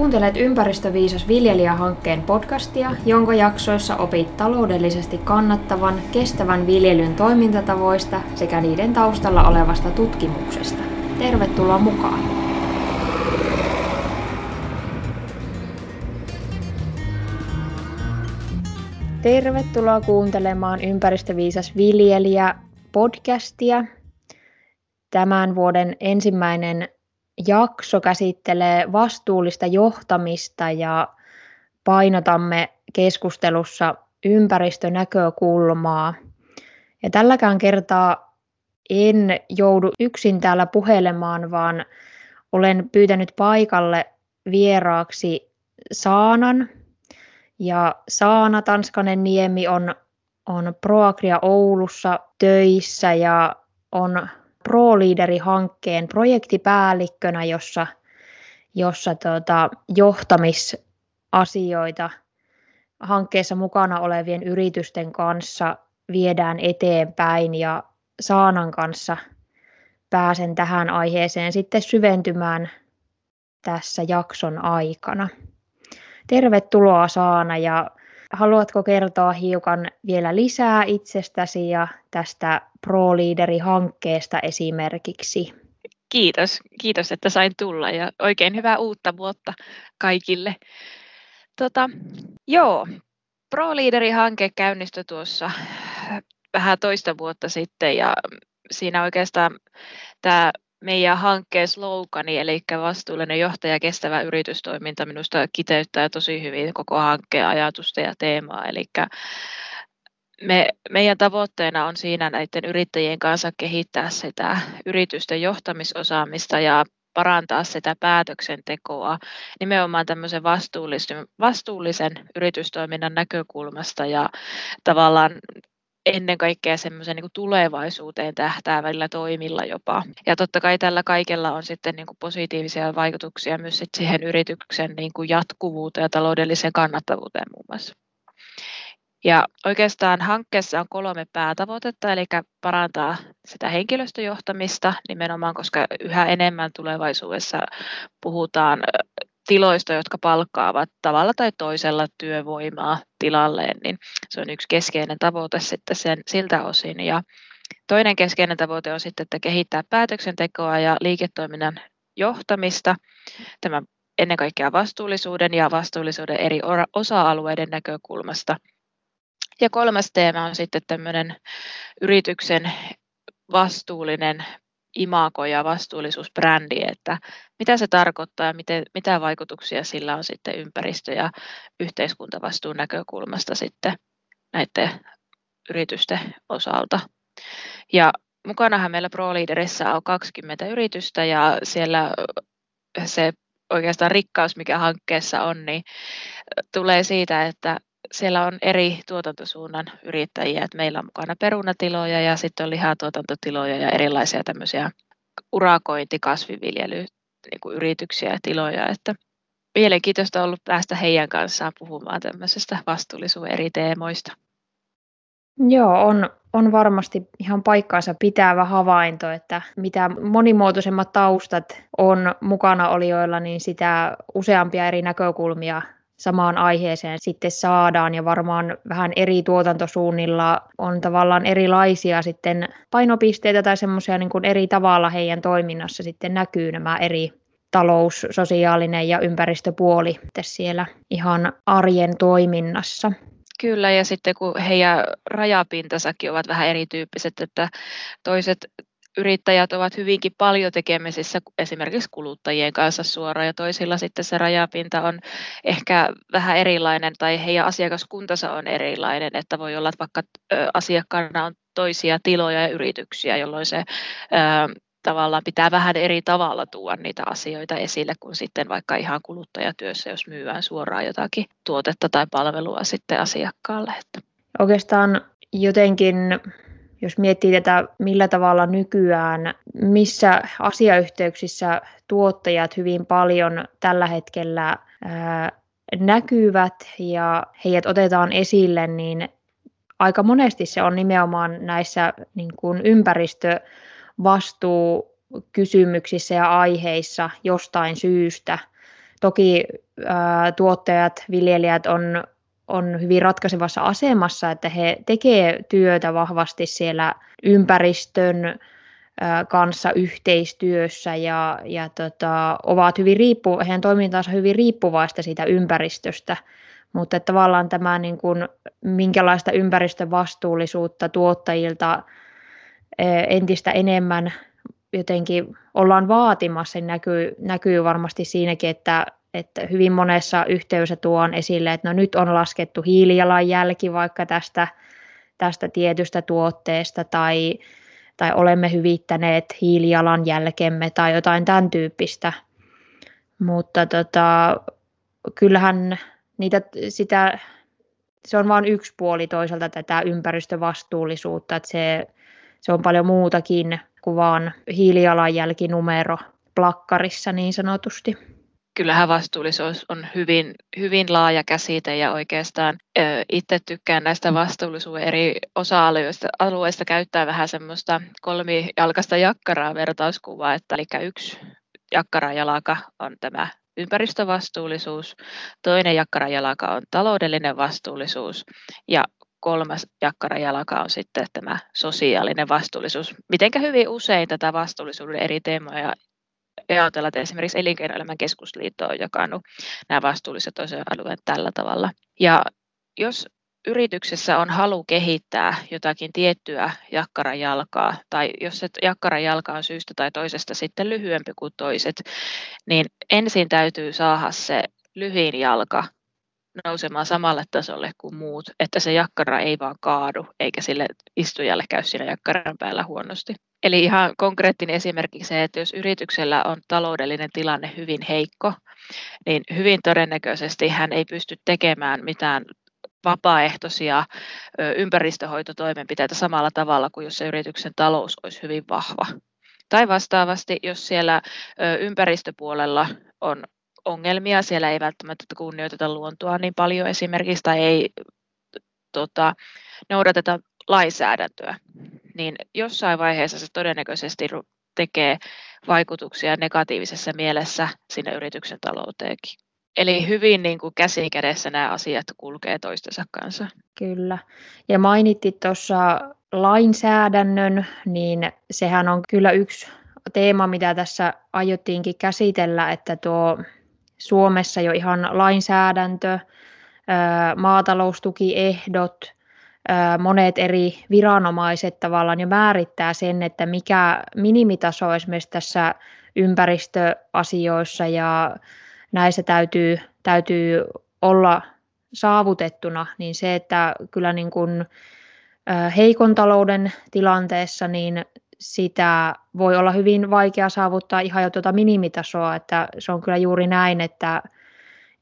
Kuuntelet Ympäristöviisas viljelijähankkeen podcastia, jonka jaksoissa opit taloudellisesti kannattavan, kestävän viljelyn toimintatavoista sekä niiden taustalla olevasta tutkimuksesta. Tervetuloa mukaan! Tervetuloa kuuntelemaan Ympäristöviisas viljelijä podcastia. Tämän vuoden ensimmäinen jakso käsittelee vastuullista johtamista ja painotamme keskustelussa ympäristönäkökulmaa. Ja tälläkään kertaa en joudu yksin täällä puhelemaan, vaan olen pyytänyt paikalle vieraaksi Saanan. Ja Saana Tanskanen Niemi on, on Proagria Oulussa töissä ja on ProLeaderi-hankkeen projektipäällikkönä, jossa, jossa tota, johtamisasioita hankkeessa mukana olevien yritysten kanssa viedään eteenpäin ja Saanan kanssa pääsen tähän aiheeseen sitten syventymään tässä jakson aikana. Tervetuloa Saana ja haluatko kertoa hiukan vielä lisää itsestäsi ja tästä ProLeaderi-hankkeesta esimerkiksi? Kiitos, kiitos, että sain tulla ja oikein hyvää uutta vuotta kaikille. Tota, joo, ProLeaderi-hanke käynnistyi tuossa vähän toista vuotta sitten ja siinä oikeastaan tämä meidän hankkeen slogani, eli vastuullinen johtaja kestävä yritystoiminta minusta kiteyttää tosi hyvin koko hankkeen ajatusta ja teemaa. Eli me, meidän tavoitteena on siinä näiden yrittäjien kanssa kehittää sitä yritysten johtamisosaamista ja parantaa sitä päätöksentekoa nimenomaan tämmöisen vastuullisen, vastuullisen yritystoiminnan näkökulmasta ja tavallaan ennen kaikkea semmoisen niin tulevaisuuteen tähtäävillä toimilla jopa. Ja totta kai tällä kaikella on sitten niin kuin positiivisia vaikutuksia myös sit siihen yrityksen niin kuin jatkuvuuteen ja taloudelliseen kannattavuuteen muun muassa. Ja oikeastaan hankkeessa on kolme päätavoitetta, eli parantaa sitä henkilöstöjohtamista nimenomaan, koska yhä enemmän tulevaisuudessa puhutaan tiloista, jotka palkkaavat tavalla tai toisella työvoimaa tilalleen, niin se on yksi keskeinen tavoite sitten sen, siltä osin. Ja toinen keskeinen tavoite on sitten, että kehittää päätöksentekoa ja liiketoiminnan johtamista. Tämä ennen kaikkea vastuullisuuden ja vastuullisuuden eri osa-alueiden näkökulmasta. Ja kolmas teema on sitten tämmöinen yrityksen vastuullinen imago ja vastuullisuusbrändi, että mitä se tarkoittaa ja miten, mitä vaikutuksia sillä on sitten ympäristö- ja yhteiskuntavastuun näkökulmasta sitten näiden yritysten osalta. Ja mukanahan meillä ProLeaderissa on 20 yritystä ja siellä se oikeastaan rikkaus, mikä hankkeessa on, niin tulee siitä, että siellä on eri tuotantosuunnan yrittäjiä. että meillä on mukana perunatiloja ja sitten on lihatuotantotiloja ja erilaisia tämmöisiä urakointi, kasviviljely, niin kuin yrityksiä ja tiloja. Että mielenkiintoista on ollut päästä heidän kanssaan puhumaan tämmöisestä vastuullisuuden eri teemoista. Joo, on, on varmasti ihan paikkaansa pitävä havainto, että mitä monimuotoisemmat taustat on mukana olijoilla, niin sitä useampia eri näkökulmia samaan aiheeseen sitten saadaan ja varmaan vähän eri tuotantosuunnilla on tavallaan erilaisia sitten painopisteitä tai semmoisia niin kuin eri tavalla heidän toiminnassa sitten näkyy nämä eri talous, sosiaalinen ja ympäristöpuoli siellä ihan arjen toiminnassa. Kyllä, ja sitten kun heidän rajapintasakin ovat vähän erityyppiset, että toiset yrittäjät ovat hyvinkin paljon tekemisissä esimerkiksi kuluttajien kanssa suoraan ja toisilla sitten se rajapinta on ehkä vähän erilainen tai heidän asiakaskuntansa on erilainen, että voi olla, että vaikka asiakkaana on toisia tiloja ja yrityksiä, jolloin se tavallaan pitää vähän eri tavalla tuoda niitä asioita esille kuin sitten vaikka ihan kuluttajatyössä, jos myyään suoraan jotakin tuotetta tai palvelua sitten asiakkaalle. Oikeastaan jotenkin jos miettii tätä, millä tavalla nykyään, missä asiayhteyksissä tuottajat hyvin paljon tällä hetkellä ää, näkyvät ja heidät otetaan esille, niin aika monesti se on nimenomaan näissä niin kuin ympäristövastuukysymyksissä ja aiheissa jostain syystä. Toki ää, tuottajat, viljelijät on, on hyvin ratkaisevassa asemassa, että he tekevät työtä vahvasti siellä ympäristön kanssa yhteistyössä ja, ja tota, ovat hyvin riippu, heidän toimintansa hyvin riippuvaista siitä ympäristöstä, mutta tavallaan tämä niin kuin, minkälaista ympäristövastuullisuutta tuottajilta entistä enemmän jotenkin ollaan vaatimassa, niin näkyy, näkyy varmasti siinäkin, että, että hyvin monessa yhteydessä tuon esille, että no nyt on laskettu hiilijalanjälki vaikka tästä, tästä tietystä tuotteesta tai, tai olemme hyvittäneet hiilijalanjälkemme tai jotain tämän tyyppistä. Mutta tota, kyllähän niitä, sitä, se on vain yksi puoli toisaalta tätä ympäristövastuullisuutta, että se, se on paljon muutakin kuin vaan hiilijalanjälkinumero plakkarissa niin sanotusti. Kyllähän vastuullisuus on hyvin, hyvin laaja käsite ja oikeastaan ö, itse tykkään näistä vastuullisuuden eri osa-alueista alueista käyttää vähän semmoista kolmijalkaista jakkaraa vertauskuvaa, että eli yksi jakkarajalaka on tämä ympäristövastuullisuus, toinen jakkarajalaka on taloudellinen vastuullisuus ja kolmas jakkarajalaka on sitten tämä sosiaalinen vastuullisuus. Mitenkä hyvin usein tätä vastuullisuuden eri teemoja ajatella, että esimerkiksi Elinkeinoelämän keskusliitto on jakanut nämä vastuulliset alueet tällä tavalla. Ja jos yrityksessä on halu kehittää jotakin tiettyä jakkarajalkaa, tai jos se jakkarajalka on syystä tai toisesta sitten lyhyempi kuin toiset, niin ensin täytyy saada se lyhin jalka nousemaan samalle tasolle kuin muut, että se jakkara ei vaan kaadu, eikä sille istujalle käy siinä jakkaran päällä huonosti. Eli ihan konkreettinen esimerkki se, että jos yrityksellä on taloudellinen tilanne hyvin heikko, niin hyvin todennäköisesti hän ei pysty tekemään mitään vapaaehtoisia ympäristöhoitotoimenpiteitä samalla tavalla kuin jos se yrityksen talous olisi hyvin vahva. Tai vastaavasti, jos siellä ympäristöpuolella on ongelmia, siellä ei välttämättä kunnioiteta luontoa niin paljon esimerkiksi tai ei tota, noudateta lainsäädäntöä, niin jossain vaiheessa se todennäköisesti tekee vaikutuksia negatiivisessa mielessä sinne yrityksen talouteenkin. Eli hyvin niin kuin käsi kädessä nämä asiat kulkee toistensa kanssa. Kyllä. Ja mainittit tuossa lainsäädännön, niin sehän on kyllä yksi teema, mitä tässä aiottiinkin käsitellä, että tuo Suomessa jo ihan lainsäädäntö, maataloustukiehdot, monet eri viranomaiset tavallaan jo määrittää sen, että mikä minimitaso esimerkiksi tässä ympäristöasioissa ja näissä täytyy, täytyy olla saavutettuna, niin se, että kyllä niin kuin heikon talouden tilanteessa niin sitä voi olla hyvin vaikea saavuttaa ihan jo tuota minimitasoa, että se on kyllä juuri näin, että,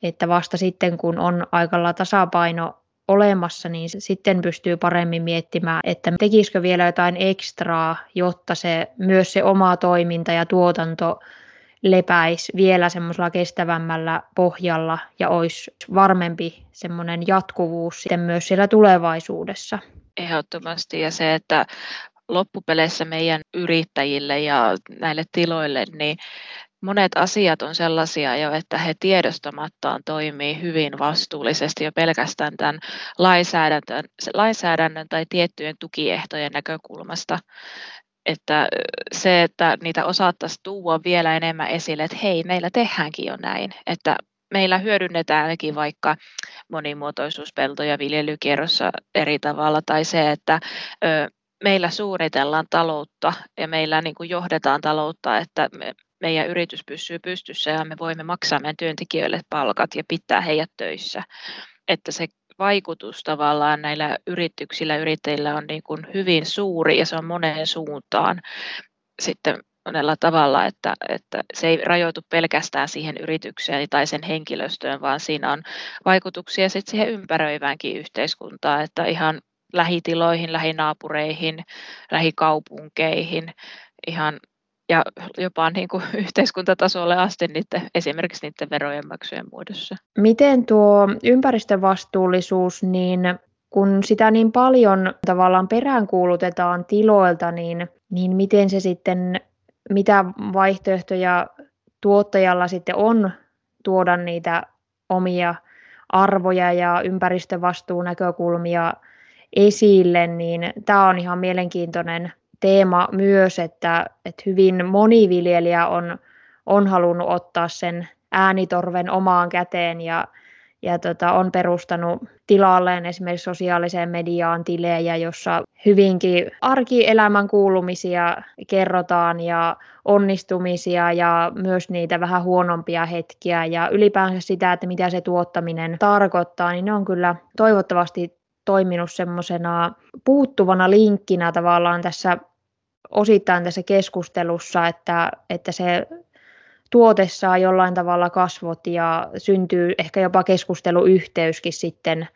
että vasta sitten kun on aikalla tasapaino olemassa, niin sitten pystyy paremmin miettimään, että tekisikö vielä jotain ekstraa, jotta se myös se oma toiminta ja tuotanto lepäisi vielä semmoisella kestävämmällä pohjalla ja olisi varmempi semmoinen jatkuvuus sitten myös siellä tulevaisuudessa. Ehdottomasti ja se, että loppupeleissä meidän yrittäjille ja näille tiloille, niin monet asiat on sellaisia jo, että he tiedostamattaan toimii hyvin vastuullisesti jo pelkästään tämän lainsäädännön, lainsäädännön tai tiettyjen tukiehtojen näkökulmasta. Että se, että niitä osattaisiin tuoda vielä enemmän esille, että hei, meillä tehdäänkin jo näin, että meillä hyödynnetäänkin vaikka monimuotoisuuspeltoja viljelykierrossa eri tavalla, tai se, että meillä suunnitellaan taloutta ja meillä niin kuin johdetaan taloutta, että me, meidän yritys pysyy pystyssä ja me voimme maksaa meidän työntekijöille palkat ja pitää heidät töissä. Että se vaikutus tavallaan näillä yrityksillä, yrittäjillä on niin kuin hyvin suuri ja se on moneen suuntaan sitten monella tavalla, että, että se ei rajoitu pelkästään siihen yritykseen tai sen henkilöstöön, vaan siinä on vaikutuksia sitten siihen ympäröiväänkin yhteiskuntaan, että ihan lähitiloihin, lähinaapureihin, lähikaupunkeihin ihan ja jopa niin kuin yhteiskuntatasolle asti niiden, esimerkiksi niiden verojen maksujen muodossa. Miten tuo ympäristövastuullisuus, niin kun sitä niin paljon tavallaan peräänkuulutetaan tiloilta, niin, niin miten se sitten, mitä vaihtoehtoja tuottajalla sitten on tuoda niitä omia arvoja ja ympäristövastuunäkökulmia esille, niin tämä on ihan mielenkiintoinen teema myös, että, että hyvin moni viljelijä on, on halunnut ottaa sen äänitorven omaan käteen ja, ja tota, on perustanut tilalleen esimerkiksi sosiaaliseen mediaan tilejä, jossa hyvinkin arkielämän kuulumisia kerrotaan ja onnistumisia ja myös niitä vähän huonompia hetkiä. Ja ylipäänsä sitä, että mitä se tuottaminen tarkoittaa, niin ne on kyllä toivottavasti toiminut semmoisena puuttuvana linkkinä tavallaan tässä osittain tässä keskustelussa, että, että se tuote saa jollain tavalla kasvot ja syntyy ehkä jopa keskusteluyhteyskin sitten,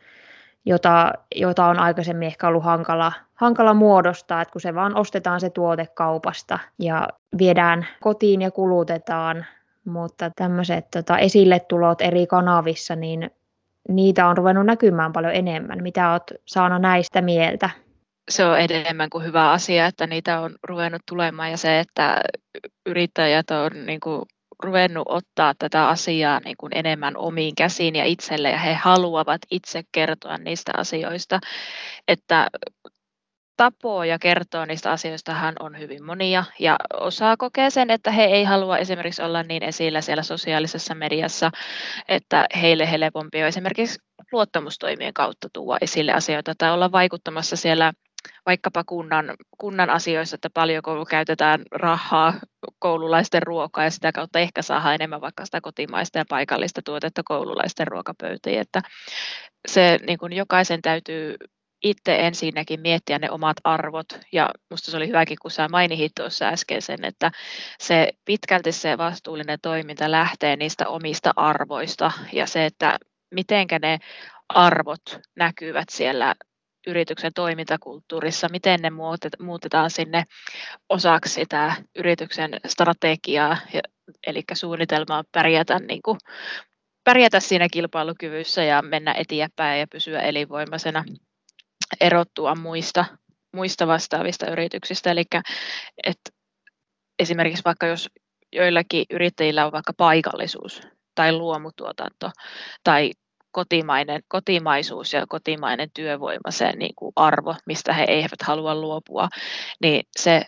jota, jota on aikaisemmin ehkä ollut hankala, hankala muodostaa, että kun se vaan ostetaan se tuote kaupasta ja viedään kotiin ja kulutetaan, mutta tämmöiset tota, esille tulot eri kanavissa, niin niitä on ruvennut näkymään paljon enemmän. Mitä olet Saana näistä mieltä? Se on enemmän kuin hyvä asia, että niitä on ruvennut tulemaan ja se, että yrittäjät on niin kuin ruvennut ottaa tätä asiaa niin kuin enemmän omiin käsiin ja itselle ja he haluavat itse kertoa niistä asioista, että tapoja kertoa niistä asioista hän on hyvin monia ja osa kokee sen, että he ei halua esimerkiksi olla niin esillä siellä sosiaalisessa mediassa, että heille helpompi on esimerkiksi luottamustoimien kautta tuoda esille asioita tai olla vaikuttamassa siellä vaikkapa kunnan, kunnan asioissa, että paljonko käytetään rahaa koululaisten ruokaa ja sitä kautta ehkä saa enemmän vaikka sitä kotimaista ja paikallista tuotetta koululaisten ruokapöytiin. Että se niin kuin jokaisen täytyy itse ensinnäkin miettiä ne omat arvot, ja minusta se oli hyväkin, kun sä mainitsit tuossa äsken sen, että se pitkälti se vastuullinen toiminta lähtee niistä omista arvoista, ja se, että mitenkä ne arvot näkyvät siellä yrityksen toimintakulttuurissa, miten ne muutetaan sinne osaksi sitä yrityksen strategiaa, eli suunnitelmaa pärjätä, niin kuin, pärjätä siinä kilpailukyvyssä ja mennä eteenpäin ja pysyä elinvoimaisena erottua muista, muista vastaavista yrityksistä. Eli että esimerkiksi vaikka jos joillakin yrittäjillä on vaikka paikallisuus tai luomutuotanto tai kotimainen, kotimaisuus ja kotimainen työvoima, se niin kuin arvo, mistä he eivät halua luopua, niin se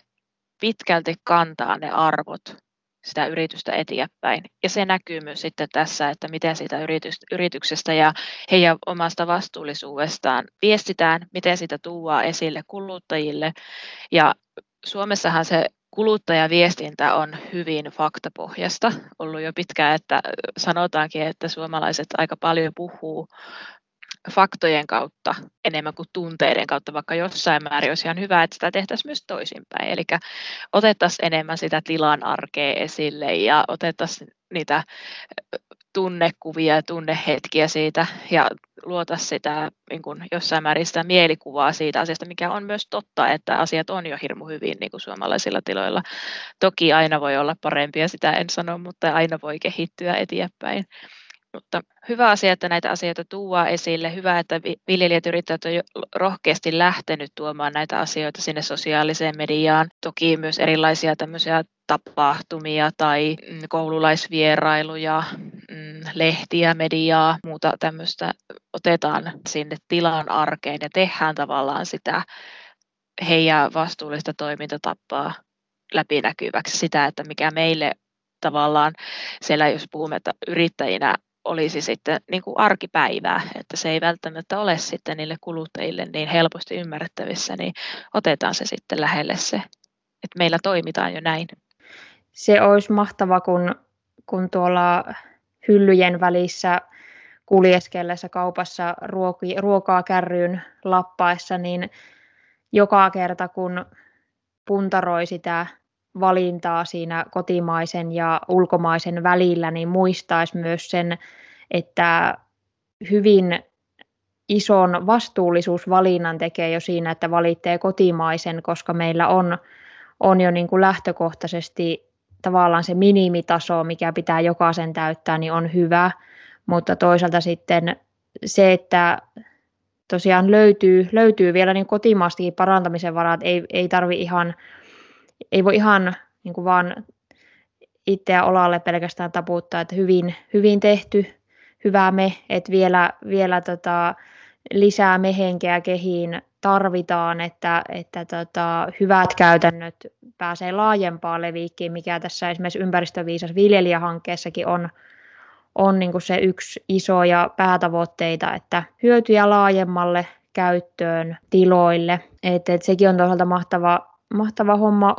pitkälti kantaa ne arvot sitä yritystä eteenpäin. Ja se näkyy myös sitten tässä, että miten siitä yrityksestä ja heidän omasta vastuullisuudestaan viestitään, miten sitä tuodaan esille kuluttajille. Ja Suomessahan se kuluttajaviestintä on hyvin faktapohjasta ollut jo pitkään, että sanotaankin, että suomalaiset aika paljon puhuu faktojen kautta enemmän kuin tunteiden kautta, vaikka jossain määrin olisi ihan hyvä, että sitä tehtäisiin myös toisinpäin. Eli otettaisiin enemmän sitä tilan arkea esille ja otettaisiin niitä tunnekuvia ja tunnehetkiä siitä ja luota sitä niin kuin jossain määrin sitä mielikuvaa siitä asiasta, mikä on myös totta, että asiat on jo hirmu hyvin niin kuin suomalaisilla tiloilla. Toki aina voi olla parempia, sitä en sano, mutta aina voi kehittyä eteenpäin. Mutta hyvä asia, että näitä asioita tuodaan esille. Hyvä, että viljelijät yrittäjät on rohkeasti lähtenyt tuomaan näitä asioita sinne sosiaaliseen mediaan. Toki myös erilaisia tämmöisiä tapahtumia tai mm, koululaisvierailuja, mm, lehtiä, mediaa, muuta tämmöistä otetaan sinne tilan arkeen ja tehdään tavallaan sitä heidän vastuullista toimintatapaa läpinäkyväksi sitä, että mikä meille tavallaan siellä, jos puhumme että yrittäjinä olisi sitten niin kuin arkipäivää, että se ei välttämättä ole sitten niille kuluttajille niin helposti ymmärrettävissä, niin otetaan se sitten lähelle se, että meillä toimitaan jo näin. Se olisi mahtava, kun, kun tuolla hyllyjen välissä kuljeskellessa kaupassa ruoki, ruokaa kärryyn lappaessa, niin joka kerta kun puntaroi sitä valintaa siinä kotimaisen ja ulkomaisen välillä, niin muistaisi myös sen, että hyvin ison vastuullisuusvalinnan tekee jo siinä, että valitsee kotimaisen, koska meillä on, on jo niin kuin lähtökohtaisesti tavallaan se minimitaso, mikä pitää jokaisen täyttää, niin on hyvä, mutta toisaalta sitten se, että tosiaan löytyy, löytyy vielä niin kotimaastakin parantamisen varaa, ei, ei tarvi ihan ei voi ihan niin kuin vaan itseä olalle pelkästään taputtaa, että hyvin, hyvin tehty, hyvä me, että vielä, vielä tota, lisää mehenkeä kehiin tarvitaan, että, että tota, hyvät käytännöt pääsee laajempaan leviikkiin, mikä tässä esimerkiksi ympäristöviisas viljelijähankkeessakin on, on niin se yksi iso ja päätavoitteita, että hyötyjä laajemmalle käyttöön tiloille. Et, et sekin on toisaalta mahtava, mahtava homma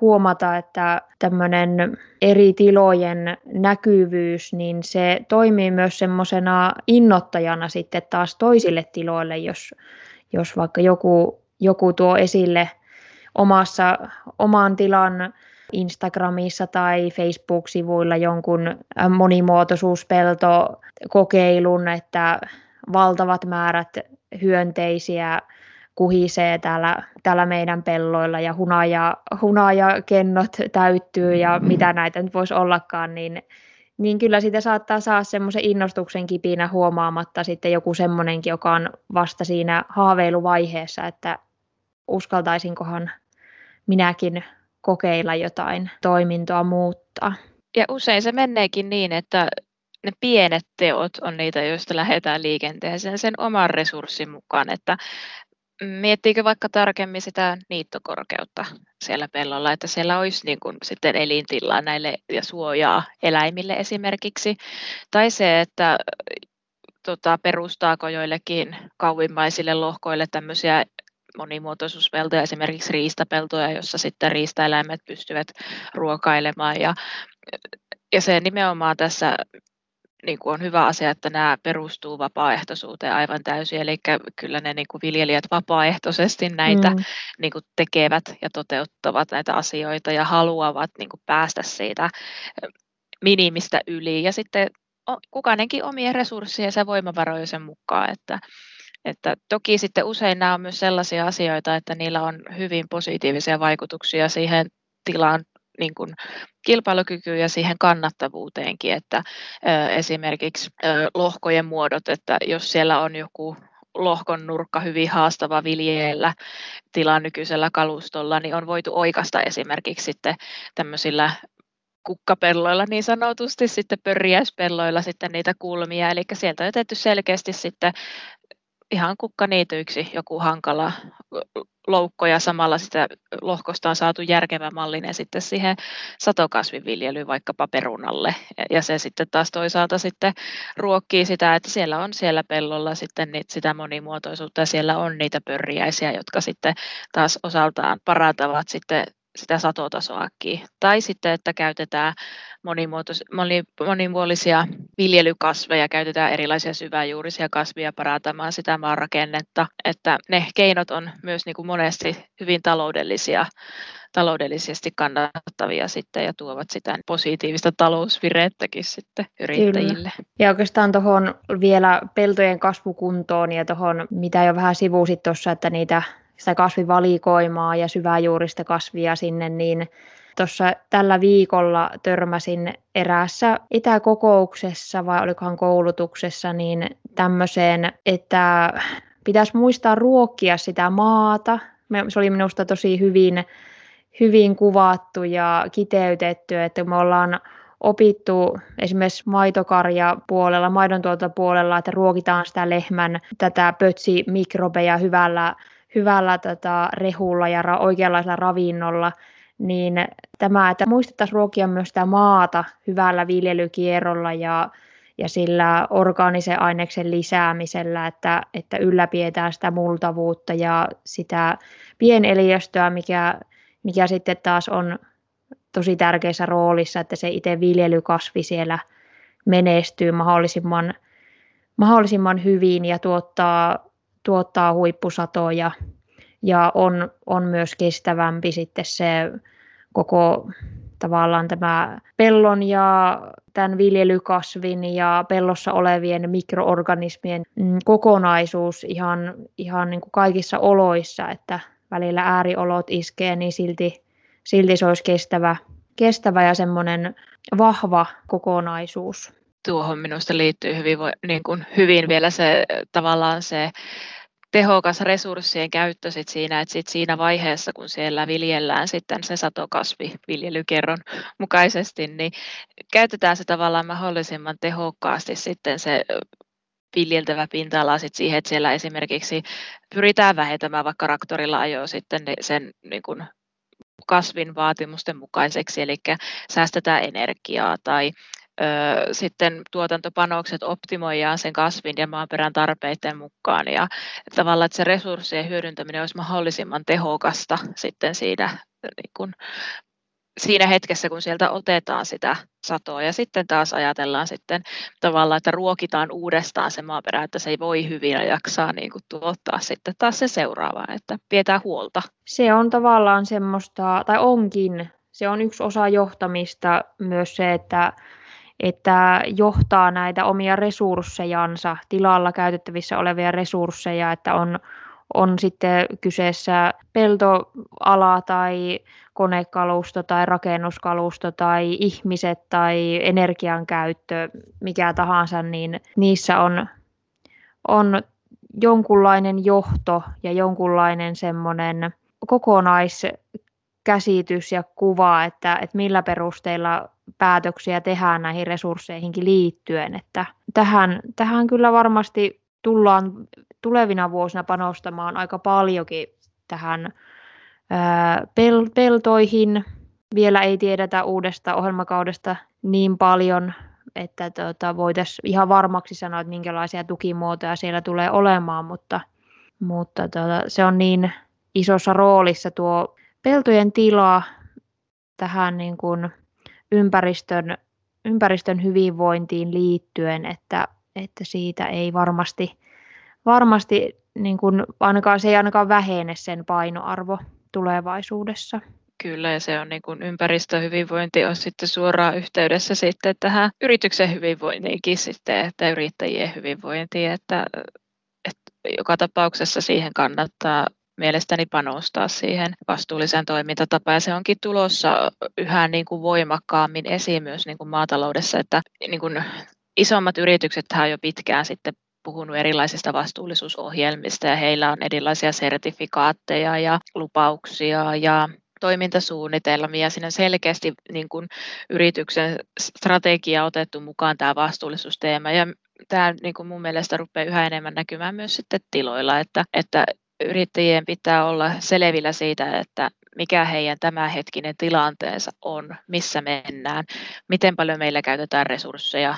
huomata, että tämmöinen eri tilojen näkyvyys, niin se toimii myös semmoisena innoittajana sitten taas toisille tiloille, jos, jos vaikka joku, joku tuo esille omassa, oman tilan Instagramissa tai Facebook-sivuilla jonkun monimuotoisuuspeltokokeilun, että valtavat määrät hyönteisiä kuhisee täällä, täällä meidän pelloilla ja hunaja, hunajakennot täyttyy ja mitä näitä nyt voisi ollakaan, niin, niin kyllä siitä saattaa saa semmoisen innostuksen kipinä huomaamatta sitten joku semmoinenkin, joka on vasta siinä haaveiluvaiheessa, että uskaltaisinkohan minäkin kokeilla jotain toimintoa muuttaa. Ja usein se meneekin niin, että ne pienet teot on niitä, joista lähdetään liikenteeseen sen oman resurssin mukaan, että Miettiikö vaikka tarkemmin sitä niittokorkeutta siellä pellolla, että siellä olisi niin kuin sitten elintilaa näille ja suojaa eläimille esimerkiksi, tai se, että tota, perustaako joillekin kauimmaisille lohkoille tämmöisiä monimuotoisuuspeltoja, esimerkiksi riistapeltoja, jossa sitten riistaeläimet pystyvät ruokailemaan. Ja ja se nimenomaan tässä niin kuin on hyvä asia, että nämä perustuu vapaaehtoisuuteen aivan täysin. Eli kyllä ne niin kuin viljelijät vapaaehtoisesti näitä mm. niin kuin tekevät ja toteuttavat näitä asioita ja haluavat niin kuin päästä siitä minimistä yli. Ja sitten kukainenkin omien resurssiensa ja voimavarojensa mukaan. Että, että toki sitten usein nämä on myös sellaisia asioita, että niillä on hyvin positiivisia vaikutuksia siihen tilaan niin kuin kilpailukykyyn ja siihen kannattavuuteenkin, että esimerkiksi lohkojen muodot, että jos siellä on joku lohkon nurkka hyvin haastava viljellä tilan nykyisellä kalustolla, niin on voitu oikasta esimerkiksi sitten tämmöisillä kukkapelloilla niin sanotusti, sitten pörjäyspelloilla sitten niitä kulmia, eli sieltä on jätetty selkeästi sitten ihan kukkaniityiksi joku hankala loukko ja samalla sitä lohkosta on saatu järkevä mallinen sitten siihen satokasviviljelyyn vaikkapa perunalle. Ja se sitten taas toisaalta sitten ruokkii sitä, että siellä on siellä pellolla sitten niitä, sitä monimuotoisuutta ja siellä on niitä pörriäisiä, jotka sitten taas osaltaan parantavat sitten sitä satotasoakin. Tai sitten, että käytetään moni, monimuotoisia viljelykasveja, käytetään erilaisia syväjuurisia kasvia parantamaan sitä maanrakennetta. Että ne keinot on myös niin kuin monesti hyvin taloudellisia taloudellisesti kannattavia sitten ja tuovat sitä positiivista talousvirettäkin sitten yrittäjille. Kyllä. Ja oikeastaan tuohon vielä peltojen kasvukuntoon ja tuohon, mitä jo vähän sivuusit tuossa, että niitä sitä kasvivalikoimaa ja syväjuurista kasvia sinne, niin tuossa tällä viikolla törmäsin eräässä etäkokouksessa vai olikohan koulutuksessa niin tämmöiseen, että pitäisi muistaa ruokkia sitä maata. Se oli minusta tosi hyvin, hyvin kuvattu ja kiteytetty, että me ollaan opittu esimerkiksi maitokarja puolella, maidon puolella, että ruokitaan sitä lehmän tätä pötsimikrobeja hyvällä hyvällä tota, rehulla ja ra- oikeanlaisella ravinnolla, niin tämä, että muistettaisiin ruokia myös sitä maata hyvällä viljelykierrolla ja, ja sillä orgaanisen aineksen lisäämisellä, että, että ylläpidetään sitä multavuutta ja sitä pieneliöstöä, mikä, mikä sitten taas on tosi tärkeässä roolissa, että se itse viljelykasvi siellä menestyy mahdollisimman, mahdollisimman hyvin ja tuottaa tuottaa huippusatoja ja on, on myös kestävämpi sitten se koko tavallaan tämä pellon ja tämän viljelykasvin ja pellossa olevien mikroorganismien mm, kokonaisuus ihan, ihan niin kuin kaikissa oloissa, että välillä ääriolot iskee, niin silti, silti se olisi kestävä, kestävä ja semmoinen vahva kokonaisuus. Tuohon minusta liittyy hyvin, niin kuin hyvin vielä se tavallaan se tehokas resurssien käyttö sit siinä, että sit siinä vaiheessa, kun siellä viljellään sitten se satokasvi viljelykerron mukaisesti, niin käytetään se tavallaan mahdollisimman tehokkaasti sitten se viljeltävä pinta-ala sit siihen, että siellä esimerkiksi pyritään vähentämään vaikka raktorilla ajoa sitten sen niin kuin kasvin vaatimusten mukaiseksi, eli säästetään energiaa tai ö, sitten tuotantopanokset optimoidaan sen kasvin ja maaperän tarpeiden mukaan ja tavallaan, että se resurssien hyödyntäminen olisi mahdollisimman tehokasta sitten siinä niin kuin siinä hetkessä, kun sieltä otetaan sitä satoa ja sitten taas ajatellaan sitten tavallaan, että ruokitaan uudestaan se maaperä, että se ei voi hyvin ja jaksaa niin kuin tuottaa sitten taas se seuraava, että pidetään huolta. Se on tavallaan semmoista, tai onkin, se on yksi osa johtamista myös se, että että johtaa näitä omia resurssejansa, tilalla käytettävissä olevia resursseja, että on, on sitten kyseessä peltoala tai konekalusto tai rakennuskalusto tai ihmiset tai energiankäyttö, mikä tahansa, niin niissä on, on jonkunlainen johto ja jonkunlainen semmoinen kokonaiskäsitys ja kuva, että, että millä perusteilla päätöksiä tehdään näihin resursseihinkin liittyen. Että tähän, tähän kyllä varmasti tullaan tulevina vuosina panostamaan aika paljonkin tähän pel- peltoihin. Vielä ei tiedetä uudesta ohjelmakaudesta niin paljon, että tota, voitaisiin ihan varmaksi sanoa, että minkälaisia tukimuotoja siellä tulee olemaan, mutta, mutta tota, se on niin isossa roolissa tuo peltojen tila tähän niin kuin ympäristön, ympäristön hyvinvointiin liittyen, että, että siitä ei varmasti, varmasti niin kuin ainakaan, se ei ainakaan vähene sen painoarvo tulevaisuudessa. Kyllä, ja se on niin kuin ympäristöhyvinvointi on sitten suoraan yhteydessä sitten tähän yrityksen hyvinvointiinkin sitten, että yrittäjien hyvinvointiin, että, että joka tapauksessa siihen kannattaa mielestäni panostaa siihen vastuulliseen toimintatapaan. Ja se onkin tulossa yhä niin kuin voimakkaammin esiin myös niin kuin maataloudessa, että niin kuin isommat yritykset on jo pitkään sitten puhunut erilaisista vastuullisuusohjelmista ja heillä on erilaisia sertifikaatteja ja lupauksia ja toimintasuunnitelmia. Siinä on selkeästi niin kuin yrityksen strategia otettu mukaan tämä vastuullisuusteema ja tämä niin kuin mun mielestä rupeaa yhä enemmän näkymään myös sitten tiloilla, että, että yrittäjien pitää olla selvillä siitä, että mikä heidän tämänhetkinen tilanteensa on, missä mennään, miten paljon meillä käytetään resursseja,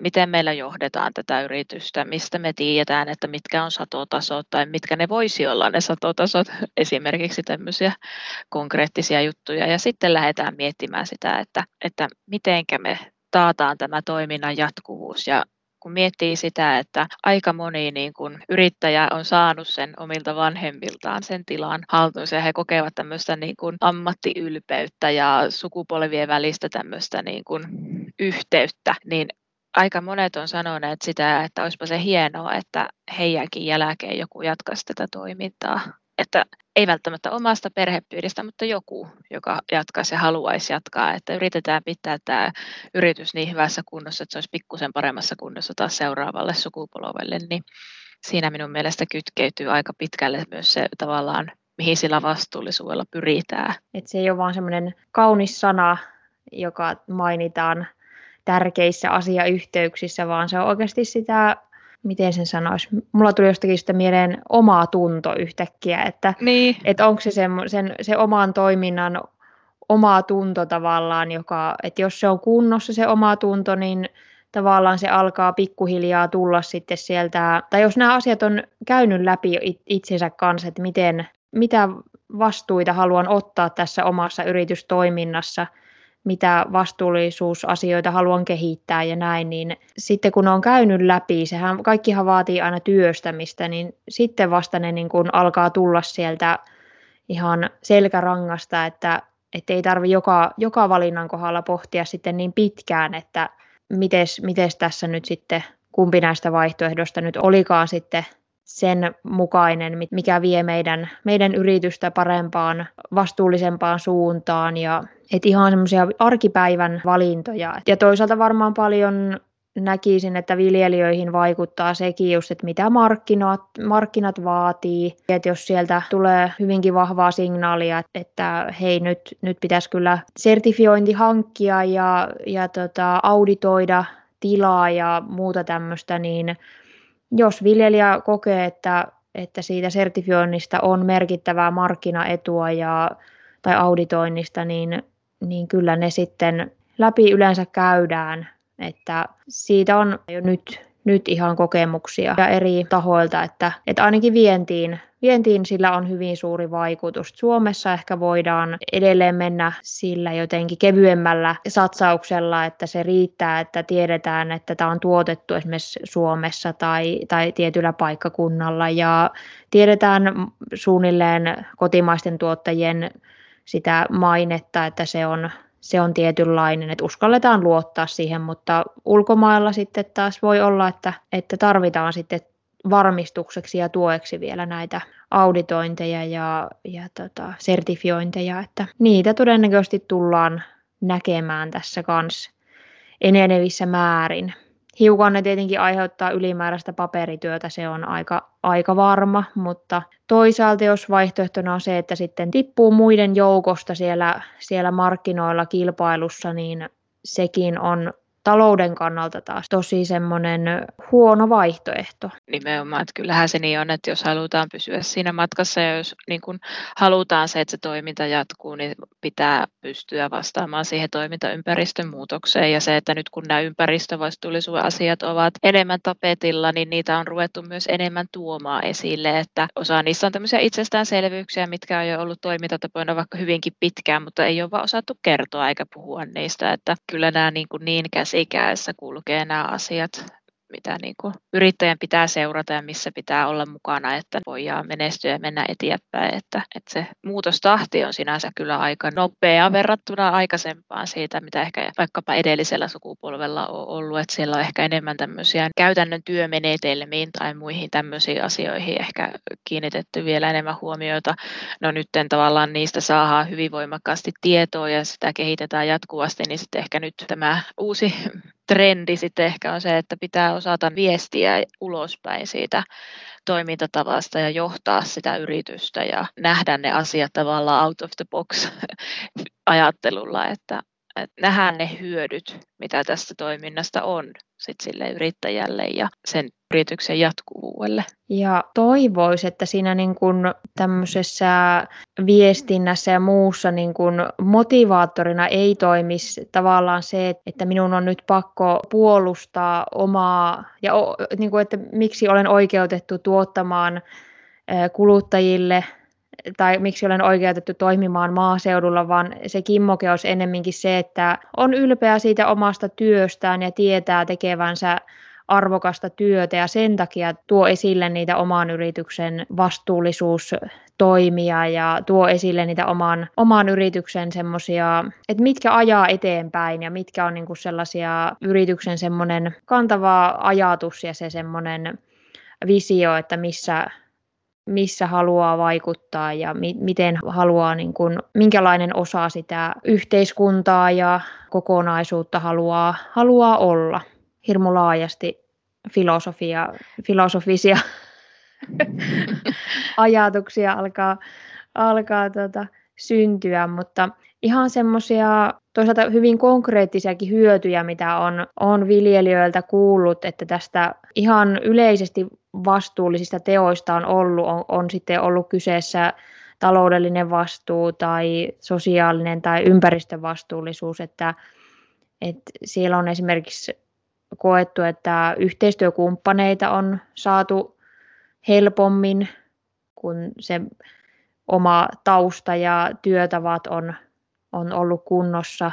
miten meillä johdetaan tätä yritystä, mistä me tiedetään, että mitkä on satotasot tai mitkä ne voisi olla ne satotasot, esimerkiksi tämmöisiä konkreettisia juttuja. Ja sitten lähdetään miettimään sitä, että, että mitenkä me taataan tämä toiminnan jatkuvuus ja kun miettii sitä, että aika moni niin kun yrittäjä on saanut sen omilta vanhemmiltaan sen tilan haltuunsa ja he kokevat tämmöistä niin kun ammattiylpeyttä ja sukupolvien välistä tämmöistä niin kun yhteyttä, niin aika monet on sanoneet sitä, että olisipa se hienoa, että heidänkin jälkeen joku jatkaisi tätä toimintaa. Että ei välttämättä omasta perhepiiristä, mutta joku, joka jatkaisi ja haluaisi jatkaa. Että yritetään pitää tämä yritys niin hyvässä kunnossa, että se olisi pikkusen paremmassa kunnossa taas seuraavalle sukupolvelle. Niin siinä minun mielestä kytkeytyy aika pitkälle myös se tavallaan, mihin sillä vastuullisuudella pyritään. Et se ei ole vain semmoinen kaunis sana, joka mainitaan tärkeissä asiayhteyksissä, vaan se on oikeasti sitä miten sen sanoisi, mulla tuli jostakin sitä mieleen omaa tunto yhtäkkiä, että, niin. että onko se sen, sen, se oman toiminnan oma tunto tavallaan, joka, että jos se on kunnossa se oma tunto, niin tavallaan se alkaa pikkuhiljaa tulla sitten sieltä, tai jos nämä asiat on käynyt läpi itsensä kanssa, että miten, mitä vastuita haluan ottaa tässä omassa yritystoiminnassa – mitä vastuullisuusasioita haluan kehittää ja näin, niin sitten kun on käynyt läpi, sehän kaikkihan vaatii aina työstämistä, niin sitten vasta ne niin kuin alkaa tulla sieltä ihan selkärangasta, että ei tarvi joka, joka valinnan kohdalla pohtia sitten niin pitkään, että miten tässä nyt sitten, kumpi näistä vaihtoehdoista nyt olikaan sitten sen mukainen, mikä vie meidän, meidän yritystä parempaan, vastuullisempaan suuntaan ja et ihan semmoisia arkipäivän valintoja. Ja toisaalta varmaan paljon näkisin, että viljelijöihin vaikuttaa sekin just, että mitä markkinat, markkinat vaatii. Että jos sieltä tulee hyvinkin vahvaa signaalia, että hei nyt, nyt pitäisi kyllä sertifiointi hankkia ja, ja tota, auditoida tilaa ja muuta tämmöistä, niin jos viljelijä kokee, että, että siitä sertifioinnista on merkittävää markkinaetua ja, tai auditoinnista, niin, niin kyllä ne sitten läpi yleensä käydään että siitä on jo nyt, nyt ihan kokemuksia ja eri tahoilta, että, että ainakin vientiin, vientiin sillä on hyvin suuri vaikutus. Suomessa ehkä voidaan edelleen mennä sillä jotenkin kevyemmällä satsauksella, että se riittää, että tiedetään, että tämä on tuotettu esimerkiksi Suomessa tai, tai tietyllä paikkakunnalla ja tiedetään suunnilleen kotimaisten tuottajien sitä mainetta, että se on se on tietynlainen, että uskalletaan luottaa siihen, mutta ulkomailla sitten taas voi olla, että, että tarvitaan sitten varmistukseksi ja tueksi vielä näitä auditointeja ja, ja tota, sertifiointeja, että niitä todennäköisesti tullaan näkemään tässä kanssa enenevissä määrin. Hiukan ne tietenkin aiheuttaa ylimääräistä paperityötä, se on aika, aika varma, mutta toisaalta jos vaihtoehtona on se, että sitten tippuu muiden joukosta siellä, siellä markkinoilla kilpailussa, niin sekin on talouden kannalta taas tosi semmoinen huono vaihtoehto. Nimenomaan, että kyllähän se niin on, että jos halutaan pysyä siinä matkassa ja jos niin kun halutaan se, että se toiminta jatkuu, niin pitää pystyä vastaamaan siihen toimintaympäristön muutokseen ja se, että nyt kun nämä ympäristövastuullisuusasiat ovat enemmän tapetilla, niin niitä on ruvettu myös enemmän tuomaan esille, että osa niistä on tämmöisiä itsestäänselvyyksiä, mitkä on jo ollut toimintatapoina vaikka hyvinkin pitkään, mutta ei ole vaan osattu kertoa eikä puhua niistä, että kyllä nämä niin, kuin niin käs ikäessä kulkee nämä asiat mitä niin kuin yrittäjän pitää seurata ja missä pitää olla mukana, että voidaan menestyä ja mennä eteenpäin. Että, että se muutostahti on sinänsä kyllä aika nopea verrattuna aikaisempaan siitä, mitä ehkä vaikkapa edellisellä sukupolvella on ollut. Että siellä on ehkä enemmän tämmöisiä käytännön työmenetelmiin tai muihin tämmöisiin asioihin ehkä kiinnitetty vielä enemmän huomiota. No nyt tavallaan niistä saadaan hyvin voimakkaasti tietoa ja sitä kehitetään jatkuvasti, niin sitten ehkä nyt tämä uusi trendi sitten ehkä on se, että pitää osata viestiä ulospäin siitä toimintatavasta ja johtaa sitä yritystä ja nähdä ne asiat tavallaan out of the box ajattelulla, että, nähdään ne hyödyt, mitä tästä toiminnasta on sit sille yrittäjälle ja sen yrityksen jatkuvuudelle. Ja toivoisi, että siinä niin kun tämmöisessä viestinnässä ja muussa niin kun motivaattorina ei toimisi tavallaan se, että minun on nyt pakko puolustaa omaa, ja niin kun, että miksi olen oikeutettu tuottamaan kuluttajille tai miksi olen oikeutettu toimimaan maaseudulla, vaan se kimmoke olisi ennemminkin se, että on ylpeä siitä omasta työstään ja tietää tekevänsä arvokasta työtä ja sen takia tuo esille niitä oman yrityksen vastuullisuustoimia ja tuo esille niitä oman, oman yrityksen semmoisia, että mitkä ajaa eteenpäin ja mitkä on niinku sellaisia yrityksen semmoinen kantava ajatus ja se semmoinen visio, että missä, missä haluaa vaikuttaa ja mi- miten haluaa, niin kuin, minkälainen osa sitä yhteiskuntaa ja kokonaisuutta haluaa, haluaa olla. Hirmu laajasti filosofia, filosofisia ajatuksia alkaa, alkaa tota, syntyä, mutta ihan semmoisia toisaalta hyvin konkreettisiakin hyötyjä, mitä on, on viljelijöiltä kuullut, että tästä ihan yleisesti vastuullisista teoista on ollut, on, on sitten ollut kyseessä taloudellinen vastuu tai sosiaalinen tai ympäristövastuullisuus, että, että siellä on esimerkiksi koettu, että yhteistyökumppaneita on saatu helpommin, kun se oma tausta ja työtavat on, on ollut kunnossa.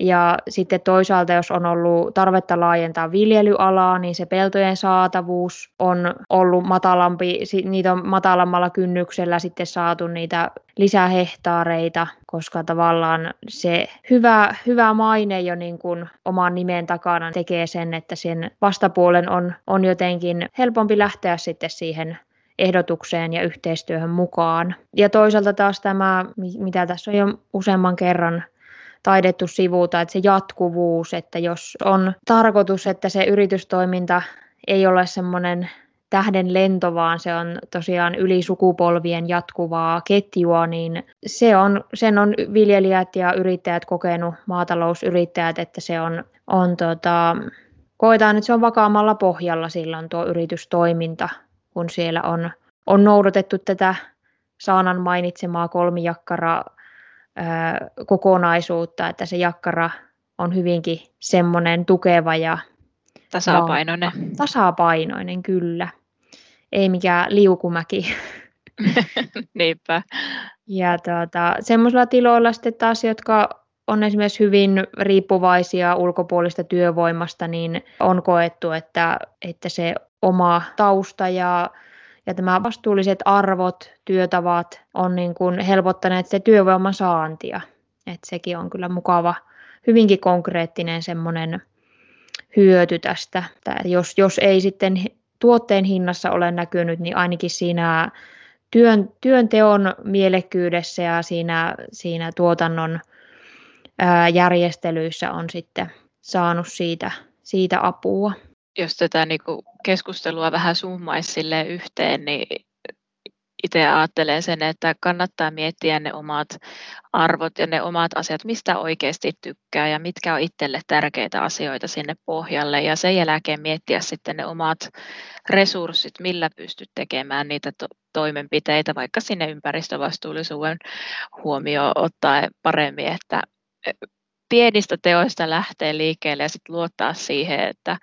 Ja sitten toisaalta, jos on ollut tarvetta laajentaa viljelyalaa, niin se peltojen saatavuus on ollut matalampi, niitä on matalammalla kynnyksellä sitten saatu niitä lisähehtaareita, koska tavallaan se hyvä, hyvä maine jo niin kuin oman nimen takana tekee sen, että sen vastapuolen on, on jotenkin helpompi lähteä sitten siihen ehdotukseen ja yhteistyöhön mukaan. Ja toisaalta taas tämä, mitä tässä on jo useamman kerran taidettu sivuuta, että se jatkuvuus, että jos on tarkoitus, että se yritystoiminta ei ole semmoinen tähden lento, vaan se on tosiaan yli sukupolvien jatkuvaa ketjua, niin se on, sen on viljelijät ja yrittäjät kokenut, maatalousyrittäjät, että se on, on tota, koetaan, että se on vakaammalla pohjalla silloin tuo yritystoiminta, kun siellä on, on noudatettu tätä Saanan mainitsemaa kolmijakkara kokonaisuutta, että se jakkara on hyvinkin semmoinen tukeva ja tasapainoinen. Ja, tasapainoinen, kyllä. Ei mikään liukumäki. Niinpä. Ja tuota, semmoisilla tiloilla sitten taas, jotka on esimerkiksi hyvin riippuvaisia ulkopuolista työvoimasta, niin on koettu, että, että se oma tausta ja, ja tämä vastuulliset arvot, työtavat on niin kuin helpottaneet se työvoiman saantia. että sekin on kyllä mukava, hyvinkin konkreettinen semmoinen hyöty tästä. Jos, jos ei sitten tuotteen hinnassa ole näkynyt, niin ainakin siinä työn, työnteon mielekkyydessä ja siinä, siinä tuotannon ää, järjestelyissä on sitten saanut siitä, siitä apua. Jos tätä niin kuin keskustelua vähän summaisi yhteen, niin itse ajattelen sen, että kannattaa miettiä ne omat arvot ja ne omat asiat, mistä oikeasti tykkää ja mitkä on itselle tärkeitä asioita sinne pohjalle. Ja sen jälkeen miettiä sitten ne omat resurssit, millä pystyt tekemään niitä to- toimenpiteitä, vaikka sinne ympäristövastuullisuuden huomioon ottaa paremmin, että pienistä teoista lähtee liikkeelle ja sitten luottaa siihen, että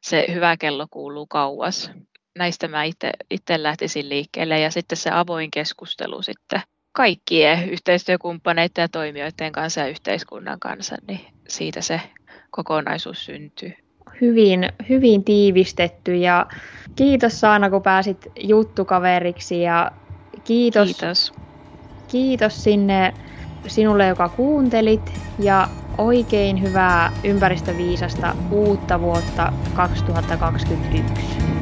se hyvä kello kuuluu kauas. Näistä mä itse lähtisin liikkeelle ja sitten se avoin keskustelu sitten kaikkien yhteistyökumppaneiden ja toimijoiden kanssa ja yhteiskunnan kanssa, niin siitä se kokonaisuus syntyy. Hyvin, hyvin tiivistetty ja kiitos Saana, kun pääsit juttukaveriksi ja kiitos, kiitos. kiitos sinne sinulle, joka kuuntelit ja oikein hyvää ympäristöviisasta uutta vuotta 2021.